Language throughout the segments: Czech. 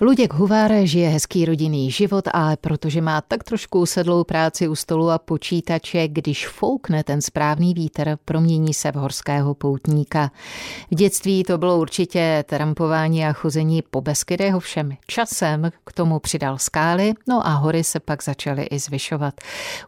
Luděk Huvár žije hezký rodinný život, ale protože má tak trošku sedlou práci u stolu a počítače, když foukne ten správný vítr, promění se v horského poutníka. V dětství to bylo určitě trampování a chození po Beskydech, ovšem časem k tomu přidal skály, no a hory se pak začaly i zvyšovat.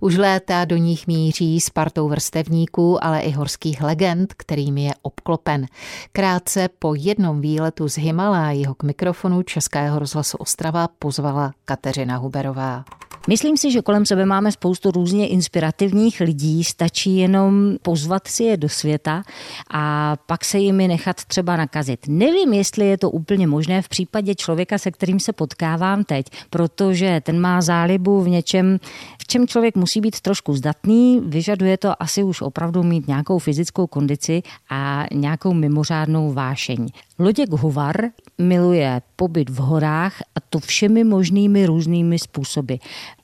Už léta do nich míří s partou vrstevníků, ale i horských legend, kterým je obklopen. Krátce po jednom výletu z Himalájího k mikrofonu Českého rozhlasu Ostrava pozvala Kateřina Huberová. Myslím si, že kolem sebe máme spoustu různě inspirativních lidí, stačí jenom pozvat si je do světa a pak se jimi nechat třeba nakazit. Nevím, jestli je to úplně možné v případě člověka, se kterým se potkávám teď, protože ten má zálibu v něčem, v čem člověk musí být trošku zdatný, vyžaduje to asi už opravdu mít nějakou fyzickou kondici a nějakou mimořádnou vášeň. Luděk Huvar miluje pobyt v horách a to všemi možnými různými způsoby.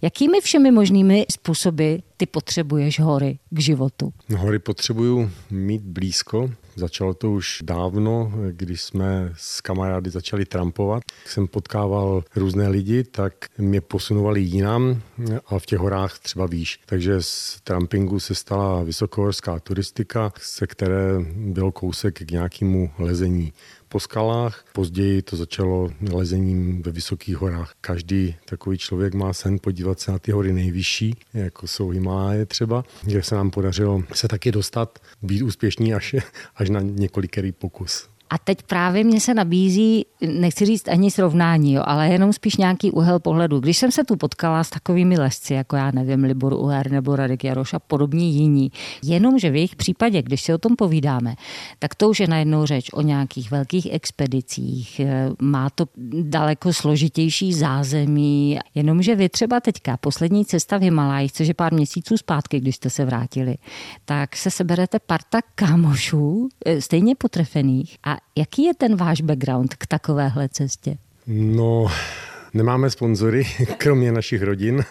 Jakými všemi možnými způsoby ty potřebuješ hory k životu? Hory potřebuju mít blízko. Začalo to už dávno, když jsme s kamarády začali trampovat. Jsem potkával různé lidi, tak mě posunovali jinam a v těch horách třeba výš. Takže z trampingu se stala vysokohorská turistika, se které byl kousek k nějakému lezení po skalách. Později to začalo lezením ve vysokých horách. Každý takový člověk má sen podívat se na ty hory nejvyšší, jako jsou Himaláje třeba, kde se nám podařilo se taky dostat, být úspěšní až, až na několikerý pokus. A teď právě mě se nabízí, nechci říct ani srovnání, jo, ale jenom spíš nějaký úhel pohledu. Když jsem se tu potkala s takovými lesci, jako já nevím, Libor Uher nebo Radek Jaroš a podobní jiní, jenomže v jejich případě, když si o tom povídáme, tak to už je najednou řeč o nějakých velkých expedicích, eh, má to daleko složitější zázemí, jenomže vy třeba teďka, poslední cesta v Himalájích, což je pár měsíců zpátky, když jste se vrátili, tak se seberete parta kámošů, eh, stejně potrefených a jaký je ten váš background k takovéhle cestě? No, Nemáme sponzory, kromě našich rodin.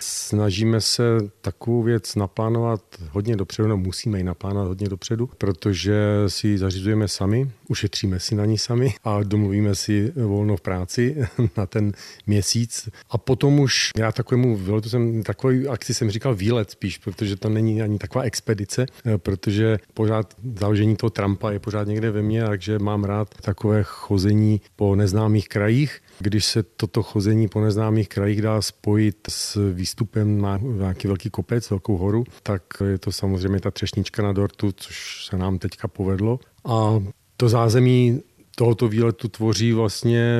Snažíme se takovou věc naplánovat hodně dopředu, no musíme ji naplánovat hodně dopředu, protože si ji zařizujeme sami, ušetříme si na ní sami a domluvíme si volno v práci na ten měsíc. A potom už já takovému výletu jsem, takový akci jsem říkal výlet spíš, protože to není ani taková expedice, protože pořád založení toho Trumpa je pořád někde ve mně, takže mám rád takové chození po neznámých krajích. Když se toto chození po neznámých krajích dá spojit s výstupem na nějaký velký kopec, velkou horu, tak je to samozřejmě ta třešnička na dortu, což se nám teďka povedlo. A to zázemí tohoto výletu tvoří vlastně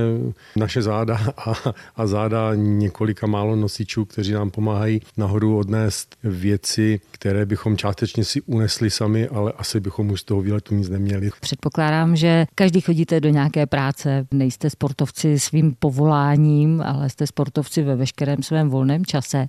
naše záda a, a záda několika málo nosičů, kteří nám pomáhají nahoru odnést věci, které bychom částečně si unesli sami, ale asi bychom už z toho výletu nic neměli. Předpokládám, že každý chodíte do nějaké práce, nejste sportovci svým povoláním, ale jste sportovci ve veškerém svém volném čase.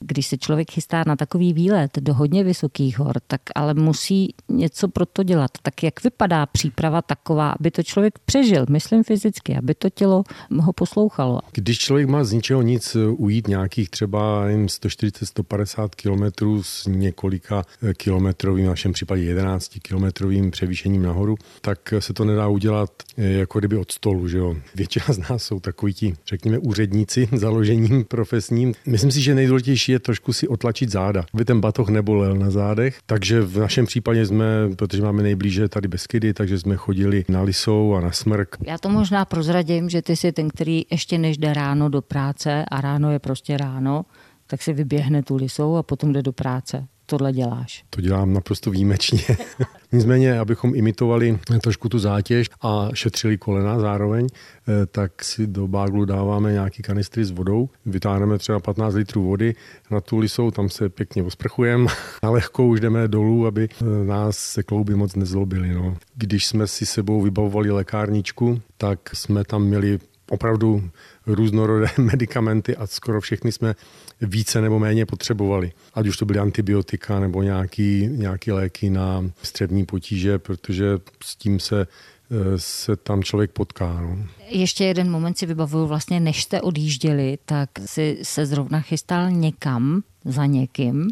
Když se člověk chystá na takový výlet do hodně vysokých hor, tak ale musí něco pro to dělat. Tak jak vypadá příprava taková, aby to člověk člověk přežil, myslím fyzicky, aby to tělo ho poslouchalo. Když člověk má z ničeho nic eh, ujít nějakých třeba 140-150 kilometrů s několika eh, kilometrovým, v našem případě 11 kilometrovým převýšením nahoru, tak se to nedá udělat jako kdyby od stolu. Že jo? Většina z nás jsou takoví ti, řekněme, úředníci založením profesním. Myslím si, že nejdůležitější je trošku si otlačit záda, aby ten batoh nebolel na zádech. Takže v našem případě jsme, protože máme nejblíže tady Beskydy, takže jsme chodili na Lisou a na smrk. Já to možná prozradím, že ty jsi ten, který ještě než jde ráno do práce a ráno je prostě ráno, tak si vyběhne tu lisou a potom jde do práce tohle děláš? To dělám naprosto výjimečně. Nicméně, abychom imitovali trošku tu zátěž a šetřili kolena zároveň, eh, tak si do báglu dáváme nějaký kanistry s vodou. Vytáhneme třeba 15 litrů vody na tu lisou, tam se pěkně osprchujeme a lehko už jdeme dolů, aby eh, nás se klouby moc nezlobily. No. Když jsme si sebou vybavovali lékárničku, tak jsme tam měli opravdu různorodé medicamenty a skoro všechny jsme více nebo méně potřebovali. Ať už to byly antibiotika nebo nějaký, nějaký léky na střevní potíže, protože s tím se eh, se tam člověk potká. No. Ještě jeden moment si vybavuju, vlastně než jste odjížděli, tak si se zrovna chystal někam za někým,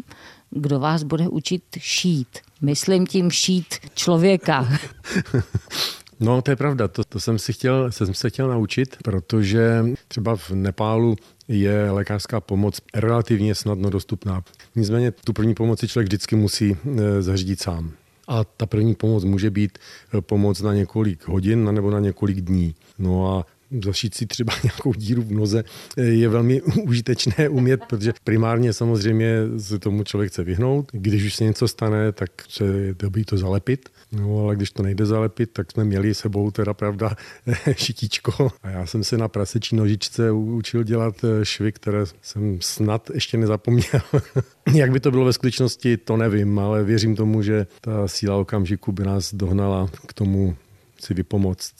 kdo vás bude učit šít. Myslím tím šít člověka. No, to je pravda, to, to jsem, si chtěl, jsem se chtěl naučit, protože třeba v Nepálu je lékařská pomoc relativně snadno dostupná. Nicméně tu první pomoc si člověk vždycky musí e, zařídit sám. A ta první pomoc může být e, pomoc na několik hodin nebo na několik dní. No a zašít si třeba nějakou díru v noze je velmi užitečné umět, protože primárně samozřejmě se tomu člověk chce vyhnout. Když už se něco stane, tak se je dobrý to zalepit. No ale když to nejde zalepit, tak jsme měli sebou teda pravda šitíčko. A já jsem se na prasečí nožičce učil dělat eh, švy, které jsem snad ještě nezapomněl. Jak by to bylo ve skutečnosti, to nevím, ale věřím tomu, že ta síla okamžiku by nás dohnala k tomu si vypomoct.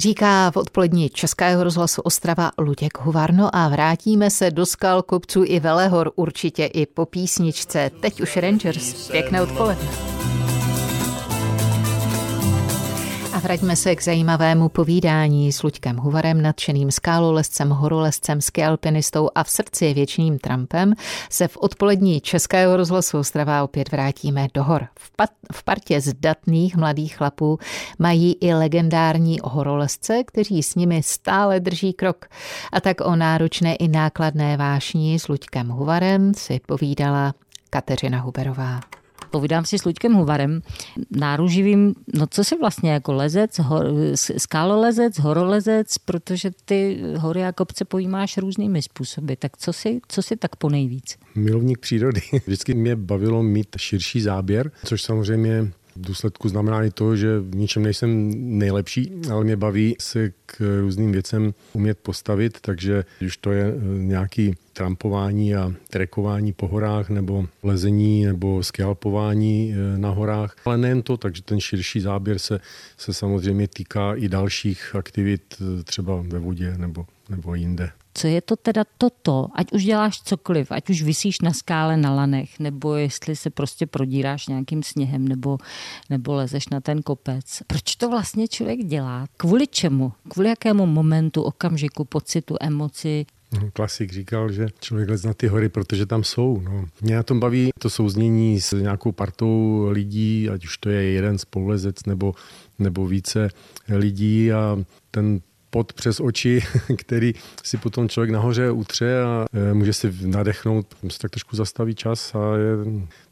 Říká v odpolední Českého rozhlasu Ostrava Luděk Huvarno a vrátíme se do skal kopců i Velehor určitě i po písničce. Teď už Rangers. Pěkné odpoledne. Vraťme se k zajímavému povídání s Luďkem Huvarem, nadšeným skálolezcem, horolezcem, skialpinistou a v srdci věčným Trumpem se v odpolední Českého rozhlasu Ostrava opět vrátíme do hor. V, pat, v partě zdatných mladých chlapů mají i legendární horolezce, kteří s nimi stále drží krok. A tak o náročné i nákladné vášní s Luďkem Huvarem si povídala Kateřina Huberová povídám si s Luďkem Huvarem, náruživým, no co si vlastně jako lezec, hor, skálolezec, horolezec, protože ty hory a kopce pojímáš různými způsoby. Tak co si, co si tak po nejvíc? Milovník přírody. Vždycky mě bavilo mít širší záběr, což samozřejmě důsledku znamená i to, že v ničem nejsem nejlepší, ale mě baví se k různým věcem umět postavit, takže když to je eh, nějaký trampování a trekování po horách nebo lezení nebo skialpování eh, na horách. Ale nejen to, takže ten širší záběr se, se samozřejmě týká i dalších aktivit eh, třeba ve vodě nebo, nebo jinde co je to teda toto, ať už děláš cokoliv, ať už vysíš na skále na lanech, nebo jestli se prostě prodíráš nějakým sněhem, nebo, nebo lezeš na ten kopec. Proč to vlastně člověk dělá? Kvůli čemu? Kvůli jakému momentu, okamžiku, pocitu, emoci? No, klasik říkal, že člověk lez na ty hory, protože tam jsou. No. Mě na tom baví to souznění s nějakou partou lidí, ať už to je jeden spolulezec nebo, nebo více lidí a ten pot přes oči, který si potom člověk nahoře utře a e, může si nadechnout, se tak trošku zastaví čas a je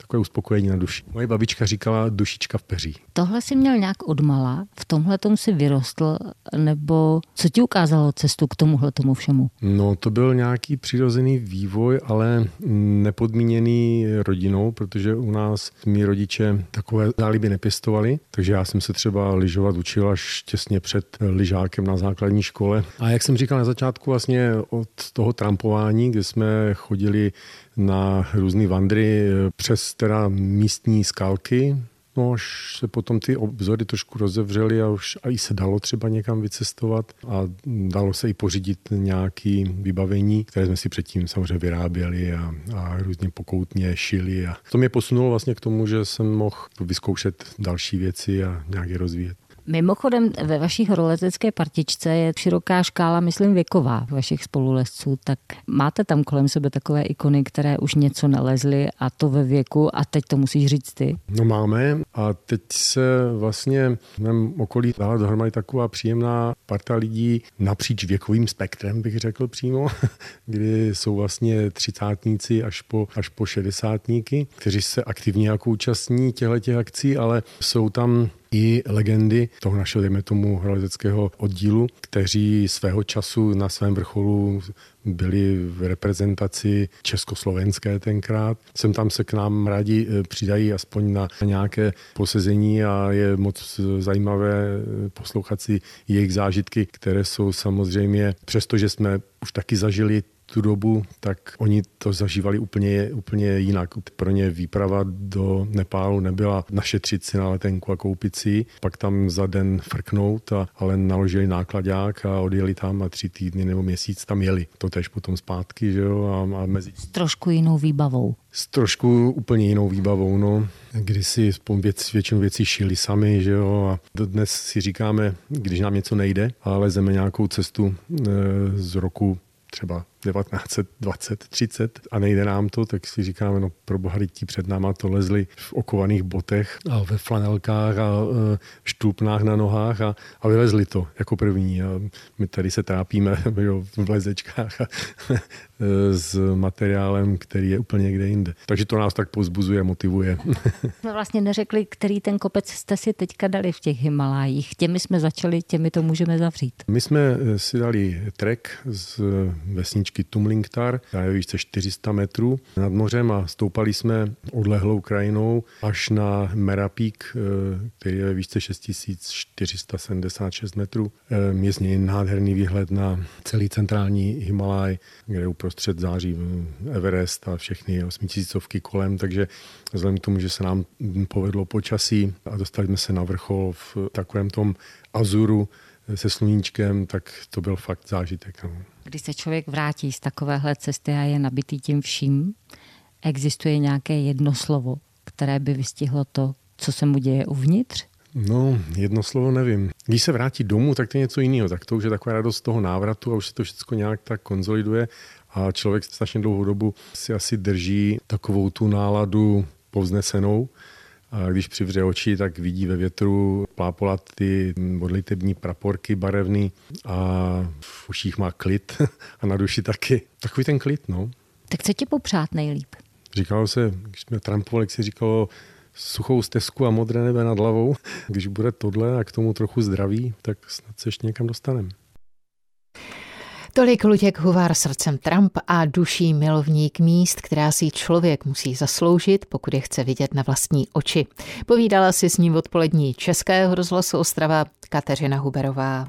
takové uspokojení na duši. Moje babička říkala dušička v peří. Tohle si měl nějak odmala, v tomhle tomu si vyrostl, nebo co ti ukázalo cestu k tomuhle tomu všemu? No to byl nějaký přirozený vývoj, ale nepodmíněný rodinou, protože u nás mý rodiče takové záliby nepěstovali, takže já jsem se třeba lyžovat učil až těsně před lyžákem na základní škole. A jak jsem říkal na začátku, vlastně od toho trampování, kde jsme chodili na různé vandry přes teda místní skalky, No, až se potom ty obzory trošku rozevřely a už a i se dalo třeba někam vycestovat a dalo se i pořídit nějaké vybavení, které jsme si předtím samozřejmě vyráběli a, a různě pokoutně šili. A to mě posunulo vlastně k tomu, že jsem mohl vyzkoušet další věci a nějak je rozvíjet. Mimochodem ve vaší horolezecké partičce je široká škála, myslím, věková vašich spolulezců, tak máte tam kolem sebe takové ikony, které už něco nalezly a to ve věku a teď to musíš říct ty? No máme a teď se vlastně v mém okolí dala dohromady taková příjemná parta lidí napříč věkovým spektrem, bych řekl přímo, kdy jsou vlastně třicátníci až po, až po šedesátníky, kteří se aktivně jako účastní těchto akcí, ale jsou tam i legendy toho našeho, dejme tomu, horolezeckého oddílu, kteří svého času na svém vrcholu byli v reprezentaci československé tenkrát. Sem tam se k nám rádi eh, přidají aspoň na nějaké posezení a je moc zajímavé eh, poslouchat si jejich zážitky, které jsou samozřejmě, přestože jsme už taky zažili tu dobu, tak oni to zažívali úplně, úplně jinak. Pro ně výprava do Nepálu nebyla našetřit si na letenku a koupit si, pak tam za den frknout, a, ale naložili nákladák a odjeli tam a tři týdny nebo měsíc tam jeli. To tež potom zpátky, že jo, a, a mezi... S trošku jinou výbavou. S trošku úplně jinou výbavou, no. Kdy si věc, většinu věcí šili sami, že jo, a dnes si říkáme, když nám něco nejde, ale lezeme nějakou cestu e, z roku třeba 1920, 30 a nejde nám to, tak si říkáme, no pro boha ti před náma to lezli v okovaných botech a ve flanelkách a e, štůpnách na nohách a, a vylezli to jako první. A my tady se trápíme jo, v lezečkách a, s materiálem, který je úplně někde jinde. Takže to nás tak pozbuzuje, motivuje. Jsme vlastně neřekli, který ten kopec jste si teďka dali v těch Himalájích. Těmi jsme začali, těmi to můžeme zavřít. My jsme si dali trek z vesničky Tumlingtar, která je více 400 metrů nad mořem a stoupali jsme odlehlou krajinou až na Merapík, který je více 6476 metrů. Je z něj nádherný výhled na celý centrální Himalaj, kde uprostřed září Everest a všechny osmitisícovky kolem, takže vzhledem k tomu, že se nám povedlo počasí a dostali jsme se na vrchol v takovém tom azuru se sluníčkem, tak to byl fakt zážitek. No. Když se člověk vrátí z takovéhle cesty a je nabitý tím vším, existuje nějaké jedno slovo, které by vystihlo to, co se mu děje uvnitř? No, jedno slovo nevím. Když se vrátí domů, tak to je něco jiného. Tak to už je taková radost toho návratu a už se to všechno nějak tak konzoliduje a člověk strašně dlouhou dobu si asi drží takovou tu náladu povznesenou. A když přivře oči, tak vidí ve větru plápolat ty modlitební praporky barevný a v uších má klid a na duši taky. Takový ten klid, no. Tak co ti popřát nejlíp? Říkalo se, když jsme trampovali, jak se říkalo, suchou stezku a modré nebe nad hlavou. Když bude tohle a k tomu trochu zdraví, tak snad se ještě někam dostaneme. Tolik Luděk Huvár srdcem Trump a duší milovník míst, která si člověk musí zasloužit, pokud je chce vidět na vlastní oči. Povídala si s ním odpolední Českého rozhlasu Ostrava Kateřina Huberová.